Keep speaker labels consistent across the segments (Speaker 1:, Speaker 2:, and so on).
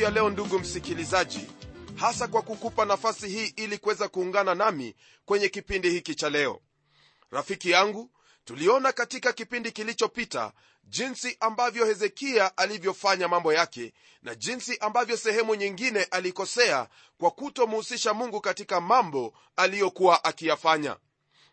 Speaker 1: siku ya leo ndugu msikilizaji hasa kwa kukupa nafasi hii ili kuweza kuungana nami kwenye kipindi hiki cha leo. Rafiki yangu tuliona katika kipindi kilichopita jinsi ambavyo hezekia alivyofanya mambo yake na jinsi ambavyo sehemu nyingine alikosea kwa kutomuhusisha mungu katika mambo aliyokuwa akiyafanya.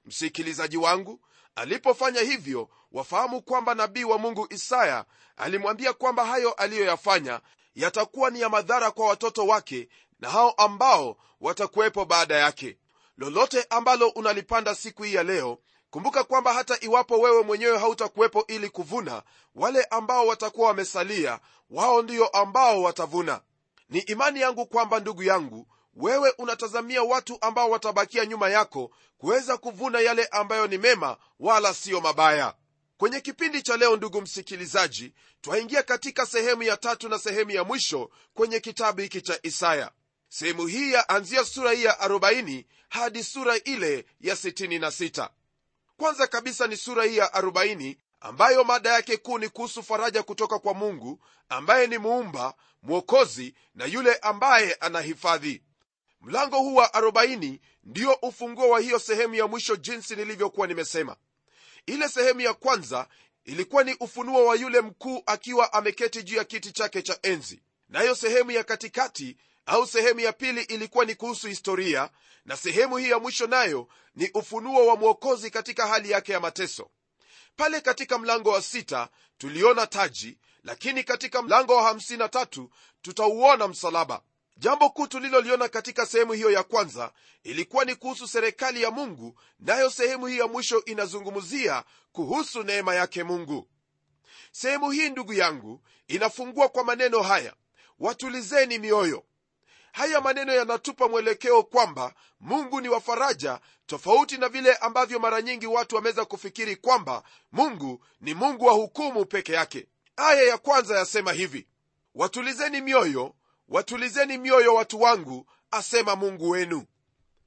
Speaker 1: Msikilizaji wangu alipofanya hivyo wafahamu kwamba nabii wa mungu isaya alimwambia kwamba hayo aliyoyafanya yatakuwa ni ya madhara kwa watoto wake na hao ambao watakuwepo baada yake. Lolote ambalo unalipanda siku hii ya leo kumbuka kwamba hata iwapo wewe mwenyewe hautakuwepo ili kuvuna wale ambao watakuwa wamesalia wao ndio ambao watavuna. Ni imani yangu kwamba ndugu yangu wewe unatazamia watu ambao watabakia nyuma yako kuweza kuvuna yale ambayo ni mema wala siyo mabaya kwenye kipindi cha leo ndugu msikilizaji twaingia katika sehemu ya tatu na sehemu ya mwisho kwenye kitabu hiki cha isaya. Sehemu hii yaanzia sura hii ya 40 hadi sura ile ya 66 kwanza kabisa ni sura hii ya 40 ambayo mada yake kuu ni kuhusu faraja kutoka kwa mungu ambaye ni muumba mwokozi na yule ambaye anahifadhi. Mlango huu wa 40 ndio ufunguo wa hiyo sehemu ya mwisho jinsi nilivyokuwa nimesema ile sehemu ya kwanza ilikuwa ni ufunuo wa yule mkuu akiwa ameketi juu ya kiti chake cha enzi. Nayo sehemu ya katikati au sehemu ya pili ilikuwa ni kuhusu historia na sehemu hii ya mwisho nayo ni ufunuo wa mwokozi katika hali yake ya mateso. Pale katika mlango wa sita tuliona taji lakini katika mlango wa 53 tutauona msalaba jambo kuu tuliloliona katika sehemu hiyo ya kwanza ilikuwa ni kuhusu serikali ya mungu nayo sehemu hii ya mwisho inazungumzia kuhusu neema yake mungu. Sehemu hii ndugu yangu inafungua kwa maneno haya. Watulizeni mioyo. Haya maneno yanatupa mwelekeo kwamba mungu ni wa faraja tofauti na vile ambavyo mara nyingi watu wameweza kufikiri kwamba mungu ni mungu wa hukumu peke yake. Aya ya kwanza yasema hivi. Watulizeni mioyo watulizeni mioyo watu wangu asema mungu wenu.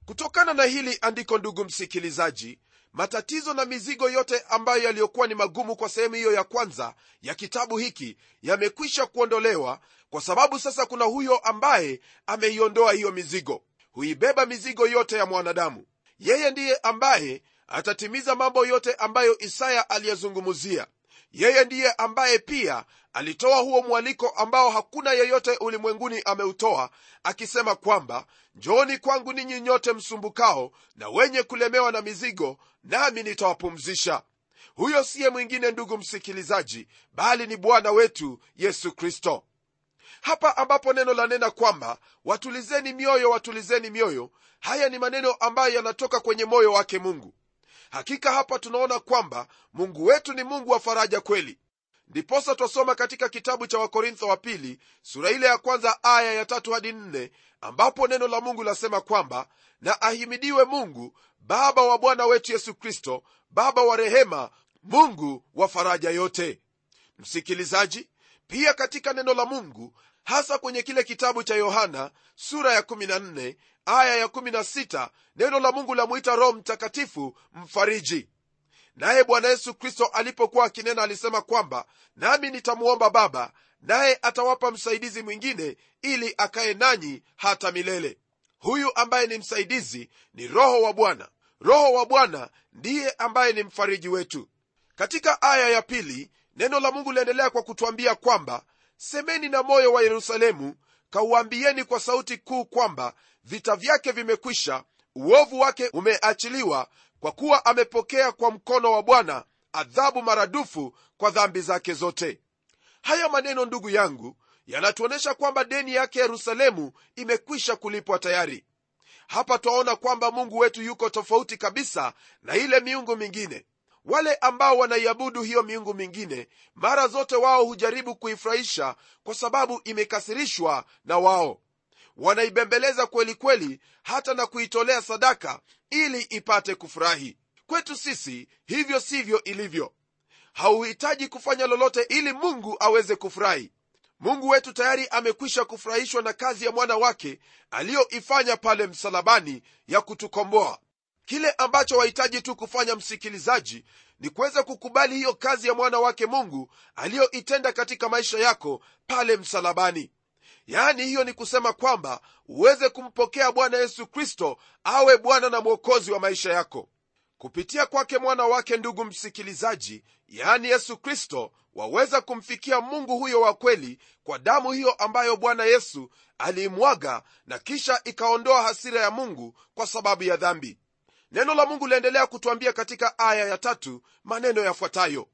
Speaker 1: Kutokana na hili andiko ndugu msikilizaji matatizo na mizigo yote ambayo yaliyokuwa ni magumu kwa sehemu hiyo ya kwanza ya kitabu hiki yamekwisha kuondolewa kwa sababu sasa kuna huyo ambaye ameiondoa hiyo mizigo huibeba mizigo yote ya mwanadamu. Yeye ndiye ambaye atatimiza mambo yote ambayo isaya aliyezungumzia yeye ndiye ambaye pia alitoa huo mwaliko ambao hakuna yeyote ulimwenguni ameutoa akisema kwamba njooni kwangu ninyi nyote msumbukao na wenye kulemewa na mizigo nami nitawapumzisha. Huyo siye mwingine ndugu msikilizaji bali ni bwana wetu yesu kristo. Hapa ambapo neno la nena kwamba watulizeni mioyo watulizeni mioyo haya ni maneno ambayo yanatoka kwenye moyo wake mungu hakika hapa tunaona kwamba mungu wetu ni mungu wa faraja kweli. Ndiposa twasoma katika kitabu cha wakorintho wa pili sura ile ya kwanza aya ya tatu hadi nne ambapo neno la mungu lasema kwamba na ahimidiwe mungu baba wa bwana wetu yesu kristo baba wa rehema mungu wa faraja yote. Msikilizaji pia katika neno la mungu hasa kwenye kile kitabu cha yohana sura ya 14 aya ya16 neno la mungu lamwita roho mtakatifu mfariji. Naye bwana yesu kristo alipokuwa akinena alisema kwamba nami nitamwomba baba naye atawapa msaidizi mwingine ili akaye nanyi hata milele. Huyu ambaye ni msaidizi ni roho wa bwana. Roho wa bwana ndiye ambaye ni mfariji wetu. Katika aya ya pili neno la mungu liendelea kwa kutwambia kwamba semeni na moyo wa yerusalemu kauambieni kwa sauti kuu kwamba vita vyake vimekwisha uovu wake umeachiliwa kwa kuwa amepokea kwa mkono wa bwana adhabu maradufu kwa dhambi zake zote. Haya maneno ndugu yangu yanatuonyesha kwamba deni yake yerusalemu imekwisha kulipwa tayari. Hapa twaona kwamba mungu wetu yuko tofauti kabisa na ile miungu mingine wale ambao wanaiabudu hiyo miungu mingine mara zote wao hujaribu kuifurahisha kwa sababu imekasirishwa na wao. Wanaibembeleza kweli kweli hata na kuitolea sadaka ili ipate kufurahi. Kwetu sisi hivyo sivyo ilivyo. Hauhitaji kufanya lolote ili mungu aweze kufurahi. Mungu wetu tayari amekwisha kufurahishwa na kazi ya mwana wake aliyoifanya pale msalabani ya kutukomboa kile ambacho wahitaji tu kufanya msikilizaji ni kuweza kukubali hiyo kazi ya mwana wake mungu aliyoitenda katika maisha yako pale msalabani. Yaani hiyo ni kusema kwamba uweze kumpokea bwana yesu kristo awe bwana na mwokozi wa maisha yako. Kupitia kwake mwana wake ndugu msikilizaji yaani yesu kristo waweza kumfikia mungu huyo wa kweli kwa damu hiyo ambayo bwana yesu aliimwaga na kisha ikaondoa hasira ya mungu kwa sababu ya dhambi neno la mungu liendelea kutwambia katika aya ya tatu maneno yafuatayo.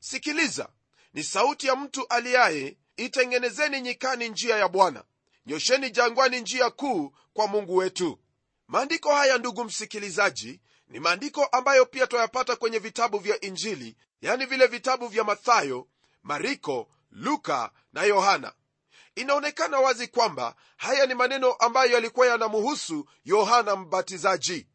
Speaker 1: Sikiliza ni sauti ya mtu aliaye itengenezeni nyikani njia ya bwana. Nyosheni jangwani njia kuu kwa mungu wetu. Maandiko haya ndugu msikilizaji ni maandiko ambayo pia twayapata kwenye vitabu vya injili yani vile vitabu vya mathayo mariko luka na yohana. Inaonekana wazi kwamba haya ni maneno ambayo yalikuwa yanamuhusu yohana mbatizaji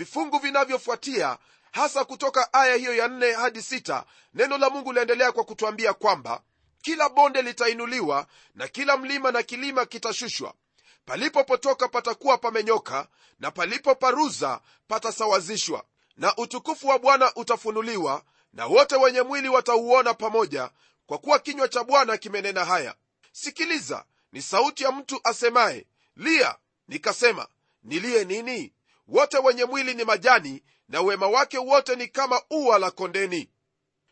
Speaker 1: vifungu vinavyofuatia hasa kutoka aya hiyo ya nne hadi sita neno la mungu liendelea kwa kutwambia kwamba kila bonde litainuliwa na kila mlima na kilima kitashushwa. Palipopotoka patakuwa pamenyoka na palipoparuza patasawazishwa. Na utukufu wa bwana utafunuliwa na wote wenye mwili watauona pamoja kwa kuwa kinywa cha bwana kimenena haya. Sikiliza ni sauti ya mtu asemaye lia nikasema nilie nini wote wenye mwili ni majani na wema wake wote ni kama ua la kondeni.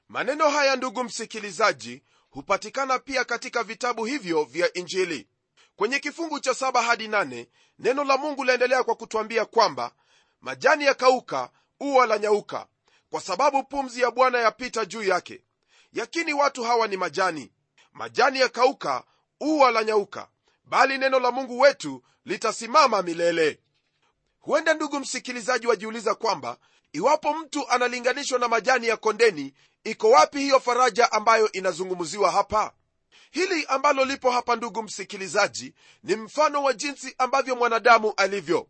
Speaker 1: Maneno haya ndugu msikilizaji hupatikana pia katika vitabu hivyo vya injili. Kwenye kifungu cha saba hadi nane neno la mungu laendelea kwa kutwambia kwamba majani yakauka ua la nyauka kwa sababu pumzi ya bwana yapita juu yake. Yakini watu hawa ni majani. Majani yakauka ua la nyauka bali neno la mungu wetu litasimama milele huenda ndugu msikilizaji wajiuliza kwamba iwapo mtu analinganishwa na majani ya kondeni iko wapi hiyo faraja ambayo inazungumziwa hapa? Hili ambalo lipo hapa ndugu msikilizaji ni mfano wa jinsi ambavyo mwanadamu alivyo.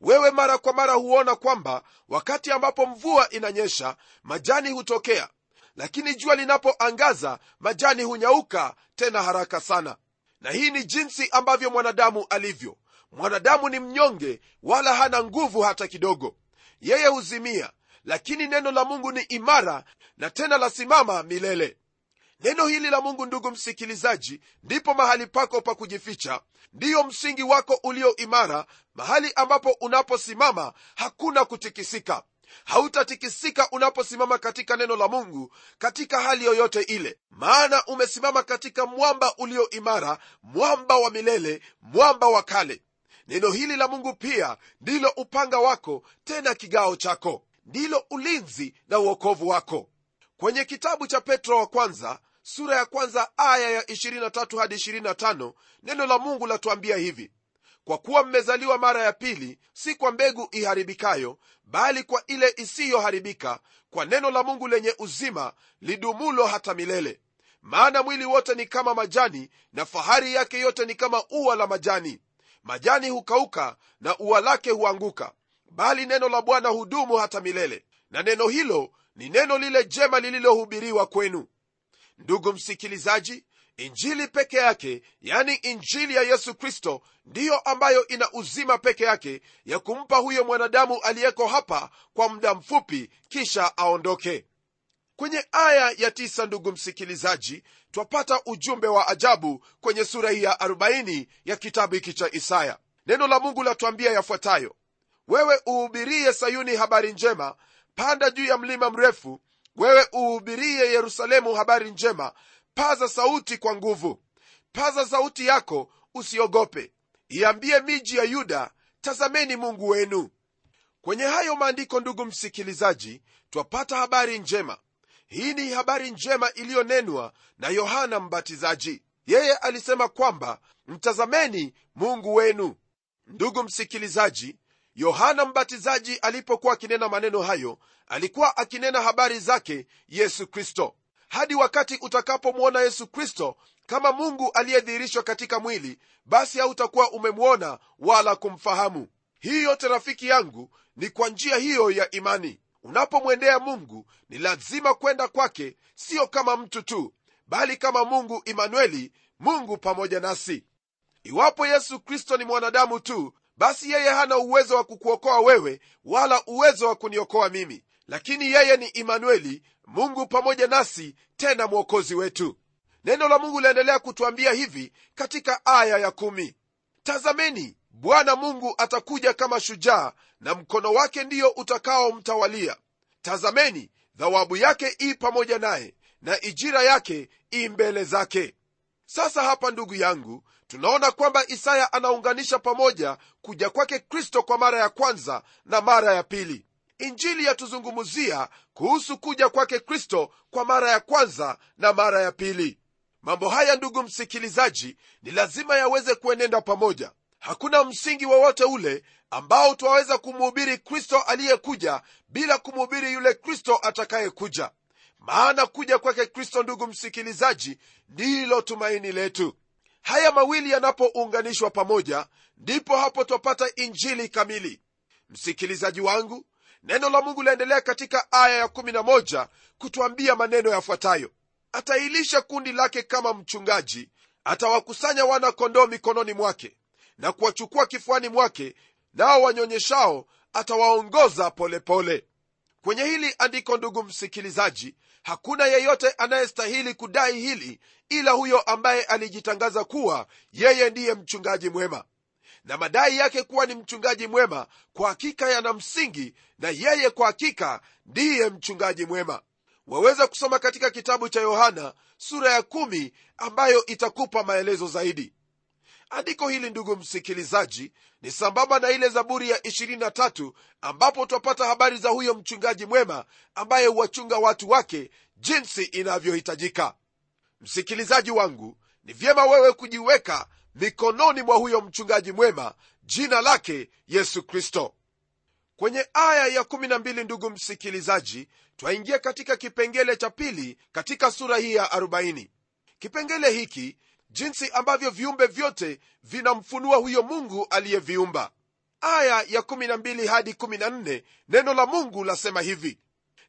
Speaker 1: Wewe mara kwa mara huona kwamba wakati ambapo mvua inanyesha majani hutokea lakini jua linapoangaza majani hunyauka tena haraka sana. Na hii ni jinsi ambavyo mwanadamu alivyo mwanadamu ni mnyonge wala hana nguvu hata kidogo. Yeye huzimia lakini neno la mungu ni imara na tena lasimama milele. Neno hili la mungu ndugu msikilizaji ndipo mahali pako pa kujificha. Ndiyo msingi wako ulio imara. Mahali ambapo unaposimama hakuna kutikisika. Hautatikisika unaposimama katika neno la mungu katika hali yoyote ile. Maana umesimama katika mwamba ulio imara mwamba wa milele mwamba wa kale neno hili la mungu pia ndilo upanga wako tena kigao chako. Ndilo ulinzi na uokovu wako. Kwenye kitabu cha petro wa kwanza sura ya kwanza aya ya 23 hadi 25 neno la mungu latuambia hivi. Kwa kuwa mmezaliwa mara ya pili si kwa mbegu iharibikayo bali kwa ile isiyoharibika kwa neno la mungu lenye uzima lidumulo hata milele. Maana mwili wote ni kama majani na fahari yake yote ni kama ua la majani majani hukauka na ua lake huanguka bali neno la bwana hudumu hata milele. Na neno hilo ni neno lile jema lililohubiriwa kwenu. Ndugu msikilizaji injili peke yake yani injili ya yesu kristo ndiyo ambayo ina uzima peke yake ya kumpa huyo mwanadamu aliyeko hapa kwa muda mfupi kisha aondoke kwenye aya ya tisa ndugu msikilizaji twapata ujumbe wa ajabu kwenye sura hii ya 40 ya kitabu hiki cha isaya. Neno la mungu latuambia yafuatayo. Wewe uhubirie sayuni habari njema panda juu ya mlima mrefu. Wewe uhubirie yerusalemu habari njema paza sauti kwa nguvu. Paza sauti yako usiogope. Iambie miji ya yuda tazameni mungu wenu. Kwenye hayo maandiko ndugu msikilizaji twapata habari njema hii ni habari njema iliyonenwa na yohana mbatizaji. Yeye alisema kwamba mtazameni mungu wenu. Ndugu msikilizaji yohana mbatizaji alipokuwa akinena maneno hayo alikuwa akinena habari zake yesu kristo. Hadi wakati utakapomwona yesu kristo kama mungu aliyedhihirishwa katika mwili basi hautakuwa umemwona wala kumfahamu. Hii yote rafiki yangu ni kwa njia hiyo ya imani unapomwendea mungu ni lazima kwenda kwake siyo kama mtu tu bali kama mungu imanueli mungu pamoja nasi. Iwapo yesu kristo ni mwanadamu tu basi yeye hana uwezo wa kukuokoa wewe wala uwezo wa kuniokoa mimi. Lakini yeye ni imanueli mungu pamoja nasi tena mwokozi wetu. Neno la mungu liendelea kutwambia hivi katika aya ya kumi. Tazameni bwana mungu atakuja kama shujaa na mkono wake ndiyo utakaomtawalia. Tazameni thawabu yake ii pamoja naye na ijira yake ii mbele zake. Sasa hapa ndugu yangu tunaona kwamba isaya anaunganisha pamoja kuja kwake kristo kwa mara ya kwanza na mara ya pili. Injili yatuzungumzia kuhusu kuja kwake kristo kwa mara ya kwanza na mara ya pili. Mambo haya ndugu msikilizaji ni lazima yaweze kuenenda pamoja. Hakuna msingi wowote ule ambao twaweza kumhubiri kristo aliyekuja bila kumhubiri yule kristo atakayekuja. Maana kuja kwake kristo ndugu msikilizaji ndilo tumaini letu. Haya mawili yanapounganishwa pamoja ndipo hapo twapata injili kamili. Msikilizaji wangu neno la mungu laendelea katika aya ya11 kutwambia maneno yafuatayo. Atailisha kundi lake kama mchungaji atawakusanya wana kondoo mikononi mwake na kuwachukua kifuani mwake nao wanyonyeshao atawaongoza polepole. Kwenye hili andiko ndugu msikilizaji hakuna yeyote anayestahili kudai hili ila huyo ambaye alijitangaza kuwa yeye ndiye mchungaji mwema. Na madai yake kuwa ni mchungaji mwema kwa hakika yana msingi na yeye kwa hakika ndiye mchungaji mwema. Waweza kusoma katika kitabu cha yohana sura ya kumi ambayo itakupa maelezo zaidi andiko hili ndugu msikilizaji ni sambamba na ile zaburi ya 23 ambapo twapata habari za huyo mchungaji mwema ambaye huwachunga watu wake jinsi inavyohitajika. Msikilizaji wangu ni vyema wewe kujiweka mikononi mwa huyo mchungaji mwema jina lake yesu kristo. Kwenye aya ya 12 ndugu msikilizaji twaingia katika kipengele cha pili katika sura hii ya 40 kipengele hiki jinsi ambavyo viumbe vyote vinamfunua huyo mungu aliyeviumba. Aya ya 12 hadi 14 neno la mungu lasema hivi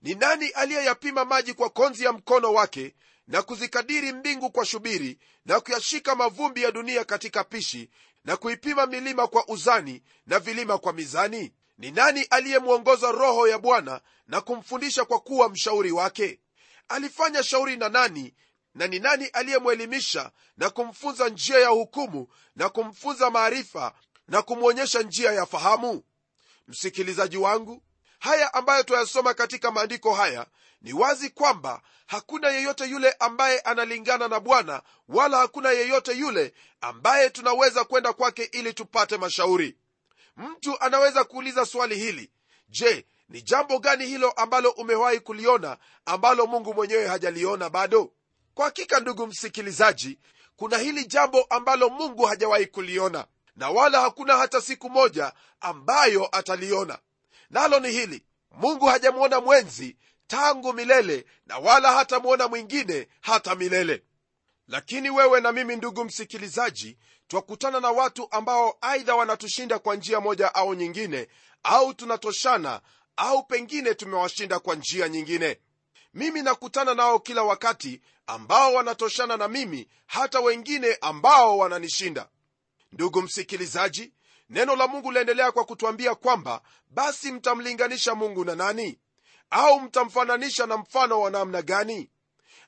Speaker 1: ni nani aliyeyapima maji kwa konzi ya mkono wake na kuzikadiri mbingu kwa shubiri na kuyashika mavumbi ya dunia katika pishi na kuipima milima kwa uzani na vilima kwa mizani? Ni nani aliyemwongoza roho ya bwana na kumfundisha kwa kuwa mshauri wake? Alifanya shauri na nani na ni nani aliyemwelimisha na kumfunza njia ya hukumu na kumfunza maarifa na kumwonyesha njia ya fahamu? Msikilizaji wangu haya ambayo twayasoma katika maandiko haya ni wazi kwamba hakuna yeyote yule ambaye analingana na bwana wala hakuna yeyote yule ambaye tunaweza kwenda kwake ili tupate mashauri. Mtu anaweza kuuliza swali hili je ni jambo gani hilo ambalo umewahi kuliona ambalo mungu mwenyewe hajaliona bado kwa hakika ndugu msikilizaji kuna hili jambo ambalo mungu hajawahi kuliona na wala hakuna hata siku moja ambayo ataliona. Nalo ni hili mungu hajamwona mwenzi tangu milele na wala hatamwona mwingine hata milele. Lakini wewe na mimi ndugu msikilizaji twakutana na watu ambao aidha wanatushinda kwa njia moja au nyingine au tunatoshana au pengine tumewashinda kwa njia nyingine mimi nakutana nao kila wakati ambao wanatoshana na mimi hata wengine ambao wananishinda. Ndugu msikilizaji neno la mungu laendelea kwa kutwambia kwamba basi mtamlinganisha mungu na nani? Au mtamfananisha na mfano wa namna gani?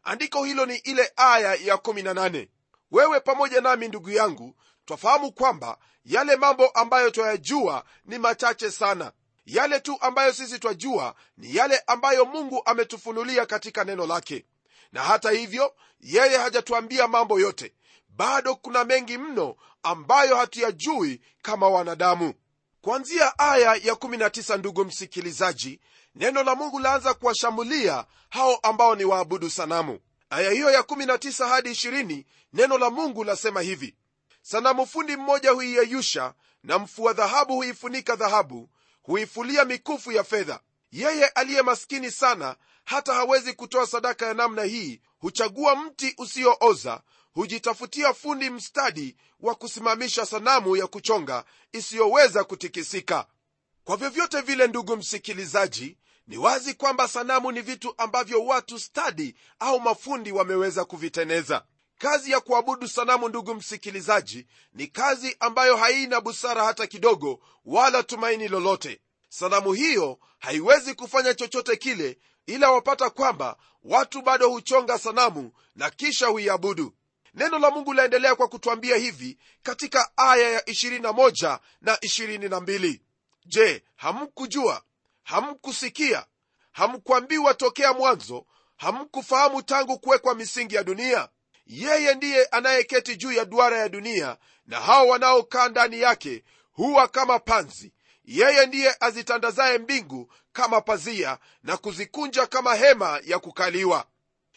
Speaker 1: Andiko hilo ni ile aya ya 18 wewe pamoja nami ndugu yangu twafahamu kwamba yale mambo ambayo twayajua ni machache sana yale tu ambayo sisi twajua ni yale ambayo mungu ametufunulia katika neno lake. Na hata hivyo yeye hajatuambia mambo yote. Bado kuna mengi mno ambayo hatuyajui kama wanadamu. Kwanzia aya ya 19 ndugu msikilizaji neno la mungu laanza kuwashambulia hao ambao ni waabudu sanamu. Aya hiyo ya 19 hadi 20 neno la mungu lasema hivi. Sanamu fundi mmoja huiyeyusha na mfua dhahabu huifunika dhahabu huifulia mikufu ya fedha. Yeye aliye maskini sana hata hawezi kutoa sadaka ya namna hii huchagua mti usiooza hujitafutia fundi mstadi wa kusimamisha sanamu ya kuchonga isiyoweza kutikisika. Kwa vyovyote vile ndugu msikilizaji ni wazi kwamba sanamu ni vitu ambavyo watu stadi au mafundi wameweza kuviteneza kazi ya kuabudu sanamu ndugu msikilizaji ni kazi ambayo haina busara hata kidogo wala tumaini lolote. Sanamu hiyo haiwezi kufanya chochote kile ila wapata kwamba watu bado huchonga sanamu na kisha huiabudu. Neno la mungu laendelea kwa kutwambia hivi katika aya ya 21 na 22 je hamkujua? Hamkusikia? Hamkuambiwa tokea mwanzo? Hamkufahamu tangu kuwekwa misingi ya dunia yeye ndiye anayeketi juu ya duara ya dunia na hao wanaokaa ndani yake huwa kama panzi. Yeye ndiye azitandazaye mbingu kama pazia na kuzikunja kama hema ya kukaliwa.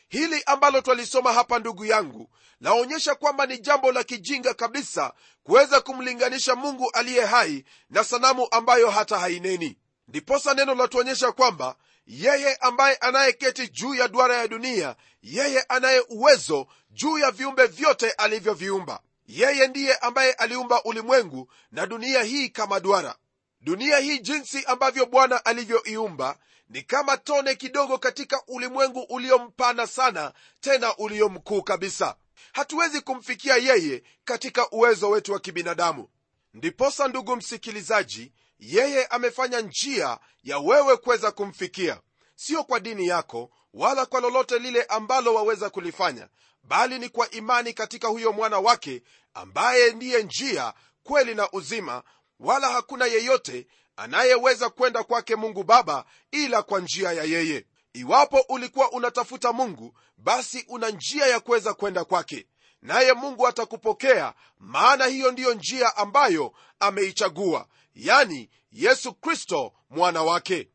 Speaker 1: Hili ambalo twalisoma hapa ndugu yangu laonyesha kwamba ni jambo la kijinga kabisa kuweza kumlinganisha mungu aliye hai na sanamu ambayo hata haineni. Ndiposa neno latuonyesha kwamba yeye ambaye anayeketi juu ya duara ya dunia yeye anaye uwezo juu ya viumbe vyote alivyoviumba. Yeye ndiye ambaye aliumba ulimwengu na dunia hii kama duara. Dunia hii jinsi ambavyo bwana alivyoiumba ni kama tone kidogo katika ulimwengu uliompana sana tena uliomkuu kabisa. Hatuwezi kumfikia yeye katika uwezo wetu wa kibinadamu. Ndiposa ndugu msikilizaji yeye amefanya njia ya wewe kuweza kumfikia. Sio kwa dini yako wala kwa lolote lile ambalo waweza kulifanya bali ni kwa imani katika huyo mwana wake ambaye ndiye njia kweli na uzima wala hakuna yeyote anayeweza kwenda kwake mungu baba ila kwa njia ya yeye. Iwapo ulikuwa unatafuta mungu basi una njia ya kuweza kwenda kwake naye mungu atakupokea maana hiyo ndiyo njia ambayo ameichagua yani yesu kristo mwana wake.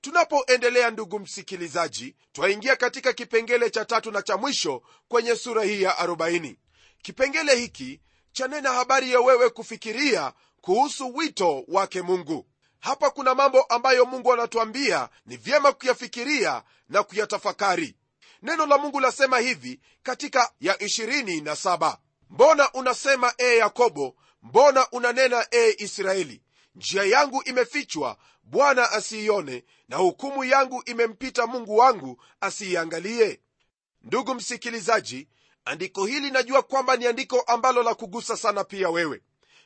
Speaker 1: Tunapoendelea ndugu msikilizaji twaingia katika kipengele cha tatu na cha mwisho kwenye sura hii ya 40 kipengele hiki chanena habari ya wewe kufikiria kuhusu wito wake mungu. Hapa kuna mambo ambayo mungu anatuambia ni vyema kuyafikiria na kuyatafakari. Neno la mungu lasema hivi katika ya 27 mbona unasema ee yakobo mbona unanena ee israeli njia yangu imefichwa bwana asiione na hukumu yangu imempita mungu wangu asiiangalie. Ndugu msikilizaji andiko hili najua kwamba ni andiko ambalo la kugusa sana pia wewe.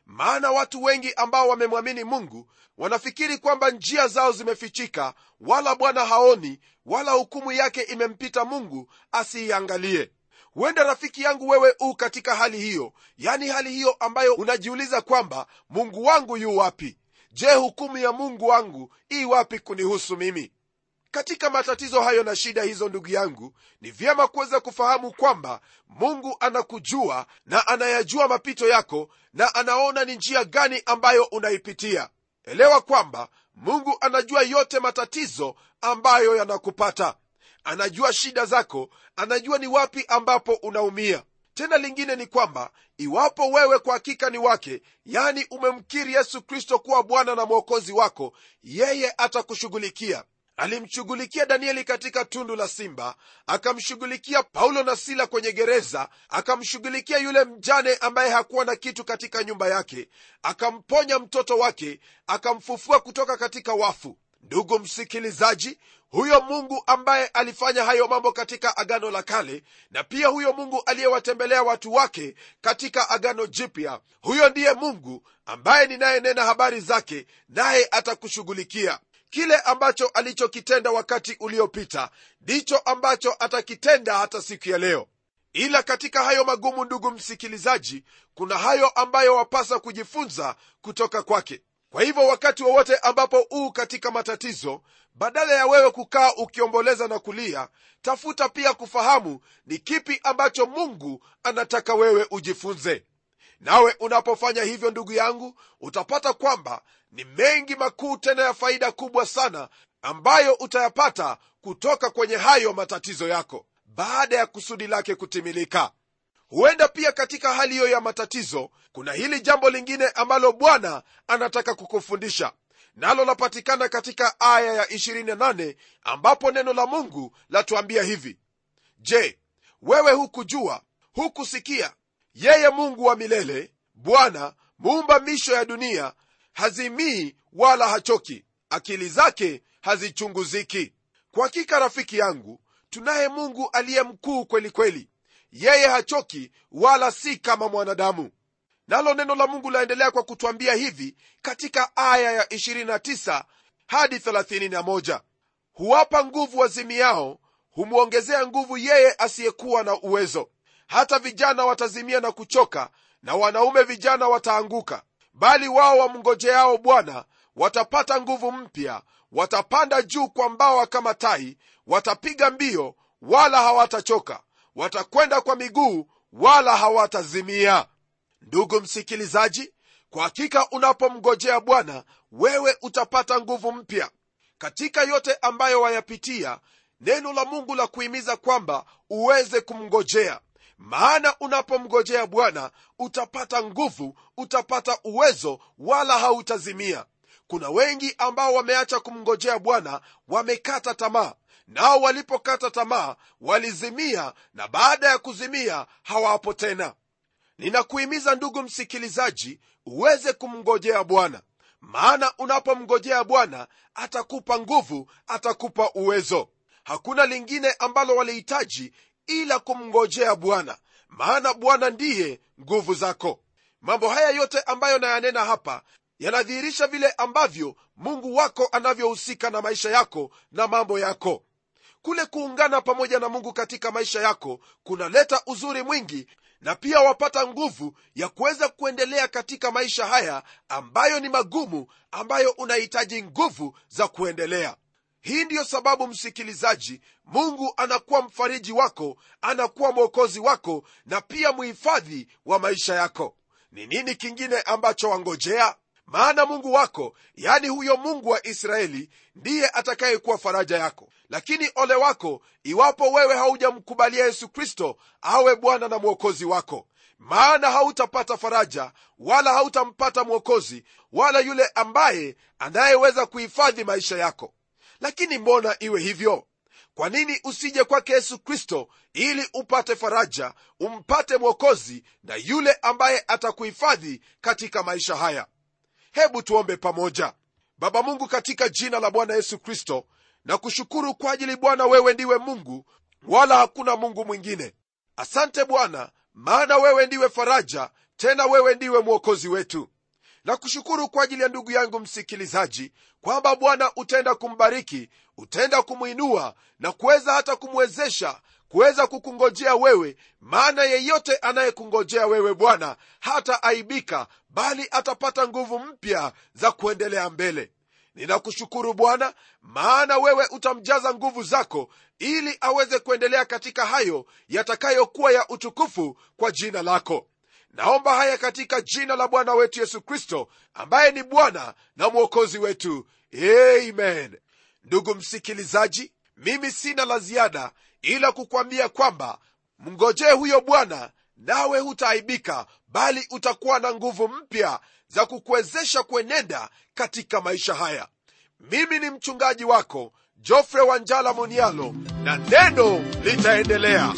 Speaker 1: Maana watu wengi ambao wamemwamini mungu wanafikiri kwamba njia zao zimefichika wala bwana haoni wala hukumu yake imempita mungu asiiangalie. Huenda rafiki yangu wewe u katika hali hiyo yani hali hiyo ambayo unajiuliza kwamba mungu wangu yu wapi je hukumu ya mungu wangu ii wapi kunihusu mimi? Katika matatizo hayo na shida hizo ndugu yangu ni vyema kuweza kufahamu kwamba mungu anakujua na anayajua mapito yako na anaona ni njia gani ambayo unaipitia. Elewa kwamba mungu anajua yote matatizo ambayo yanakupata. Anajua shida zako anajua ni wapi ambapo unaumia tena lingine ni kwamba iwapo wewe kwa hakika ni wake yani umemkiri yesu kristo kuwa bwana na mwokozi wako yeye atakushughulikia. Alimshughulikia danieli katika tundu la simba akamshughulikia paulo na sila kwenye gereza akamshughulikia yule mjane ambaye hakuwa na kitu katika nyumba yake akamponya mtoto wake akamfufua kutoka katika wafu ndugu msikilizaji huyo mungu ambaye alifanya hayo mambo katika agano la kale na pia huyo mungu aliyewatembelea watu wake katika agano jipya huyo ndiye mungu ambaye ninayenena habari zake naye atakushughulikia. Kile ambacho alichokitenda wakati uliopita ndicho ambacho atakitenda hata siku ya leo. Ila katika hayo magumu ndugu msikilizaji kuna hayo ambayo wapasa kujifunza kutoka kwake kwa hivyo wakati wowote ambapo uu katika matatizo badala ya wewe kukaa ukiomboleza na kulia tafuta pia kufahamu ni kipi ambacho mungu anataka wewe ujifunze. Nawe unapofanya hivyo ndugu yangu utapata kwamba ni mengi makuu tena ya faida kubwa sana ambayo utayapata kutoka kwenye hayo matatizo yako. Baada ya kusudi lake kutimilika huenda pia katika hali hiyo ya matatizo kuna hili jambo lingine ambalo bwana anataka kukufundisha. Nalo lapatikana katika aya ya 28 ambapo neno la mungu latuambia hivi. Je wewe hukujua hukusikia? Yeye mungu wa milele bwana muumba misho ya dunia hazimii wala hachoki. Akili zake hazichunguziki. Kwa hakika rafiki yangu tunaye mungu aliye mkuu kweli kweli yeye hachoki wala si kama mwanadamu. Nalo neno la mungu laendelea kwa kutwambia hivi katika aya ya 29 hadi 31 huwapa nguvu wazimiao humwongezea nguvu yeye asiyekuwa na uwezo. Hata vijana watazimia na kuchoka na wanaume vijana wataanguka. Bali wao wamngojeao bwana watapata nguvu mpya watapanda juu kwa mbawa kama tai watapiga mbio wala hawatachoka watakwenda kwa miguu wala hawatazimia. Ndugu msikilizaji kwa hakika unapomngojea bwana wewe utapata nguvu mpya. Katika yote ambayo wayapitia neno la mungu la kuhimiza kwamba uweze kumngojea. Maana unapomngojea bwana utapata nguvu utapata uwezo wala hautazimia. Kuna wengi ambao wameacha kumngojea bwana wamekata tamaa nao walipokata tamaa walizimia na baada ya kuzimia hawapo tena. Ninakuhimiza ndugu msikilizaji uweze kumngojea bwana. Maana unapomngojea bwana atakupa nguvu atakupa uwezo. Hakuna lingine ambalo walihitaji ila kumngojea bwana. Maana bwana ndiye nguvu zako. Mambo haya yote ambayo nayanena hapa yanadhihirisha vile ambavyo mungu wako anavyohusika na maisha yako na mambo yako kule kuungana pamoja na mungu katika maisha yako kunaleta uzuri mwingi na pia wapata nguvu ya kuweza kuendelea katika maisha haya ambayo ni magumu ambayo unahitaji nguvu za kuendelea. Hii ndiyo sababu msikilizaji mungu anakuwa mfariji wako anakuwa mwokozi wako na pia mhifadhi wa maisha yako. Ni nini kingine ambacho wangojea maana mungu wako yani huyo mungu wa israeli ndiye atakayekuwa faraja yako. Lakini ole wako iwapo wewe haujamkubalia yesu kristo awe bwana na mwokozi wako. Maana hautapata faraja wala hautampata mwokozi wala yule ambaye anayeweza kuhifadhi maisha yako. Lakini mbona iwe hivyo? Kwa nini usije kwake yesu kristo ili upate faraja umpate mwokozi na yule ambaye atakuhifadhi katika maisha haya hebu tuombe pamoja. Baba mungu katika jina la bwana yesu kristo na kushukuru kwa ajili bwana wewe ndiwe mungu wala hakuna mungu mwingine. Asante bwana maana wewe ndiwe faraja tena wewe ndiwe mwokozi wetu. Na kushukuru kwa ajili ya ndugu yangu msikilizaji kwamba bwana utaenda kumbariki utaenda kumwinua na kuweza hata kumwezesha kuweza kukungojea wewe maana yeyote anayekungojea wewe bwana hata aibika bali atapata nguvu mpya za kuendelea mbele. Ninakushukuru bwana maana wewe utamjaza nguvu zako ili aweze kuendelea katika hayo yatakayokuwa ya utukufu kwa jina lako. Naomba haya katika jina la bwana wetu yesu kristo ambaye ni bwana na mwokozi wetu. Amen. Ndugu msikilizaji mimi sina la ziada ila kukwambia kwamba mngojee huyo bwana nawe hutaaibika bali utakuwa na nguvu mpya za kukuwezesha kuenenda katika maisha haya. Mimi ni mchungaji wako jofre wanjala Monialo, na neno litaendelea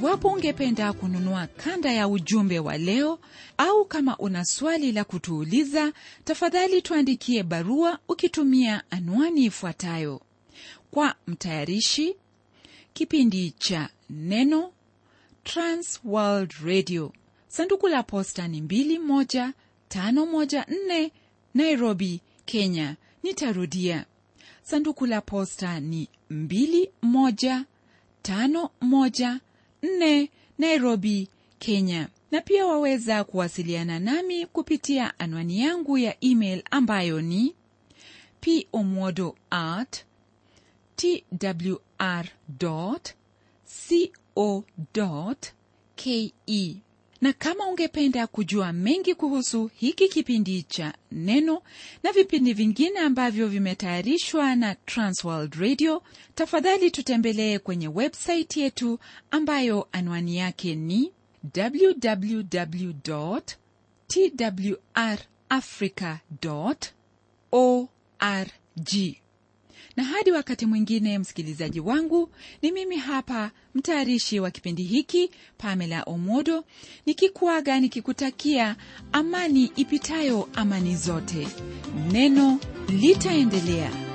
Speaker 2: iwapo ungependa kununua kanda ya ujumbe wa leo au kama una swali la kutuuliza tafadhali tuandikie barua ukitumia anwani ifuatayo. Kwa mtayarishi kipindi cha neno transworld radio. Sanduku la posta ni 21514 nairobi kenya. Nitarudia. Sanduku la posta ni 21514 nairobi kenya. Na pia waweza kuwasiliana nami kupitia anwani yangu ya email ambayo ni pomodo at twr co ke na kama ungependa kujua mengi kuhusu hiki kipindi cha neno na vipindi vingine ambavyo vimetayarishwa na transworld radio tafadhali tutembelee kwenye websaiti yetu ambayo anwani yake ni www.twrafrica.org. twrafrica org na hadi wakati mwingine msikilizaji wangu ni mimi hapa mtayarishi wa kipindi hiki pamela omodo nikikuaga nikikutakia amani ipitayo amani zote. Neno litaendelea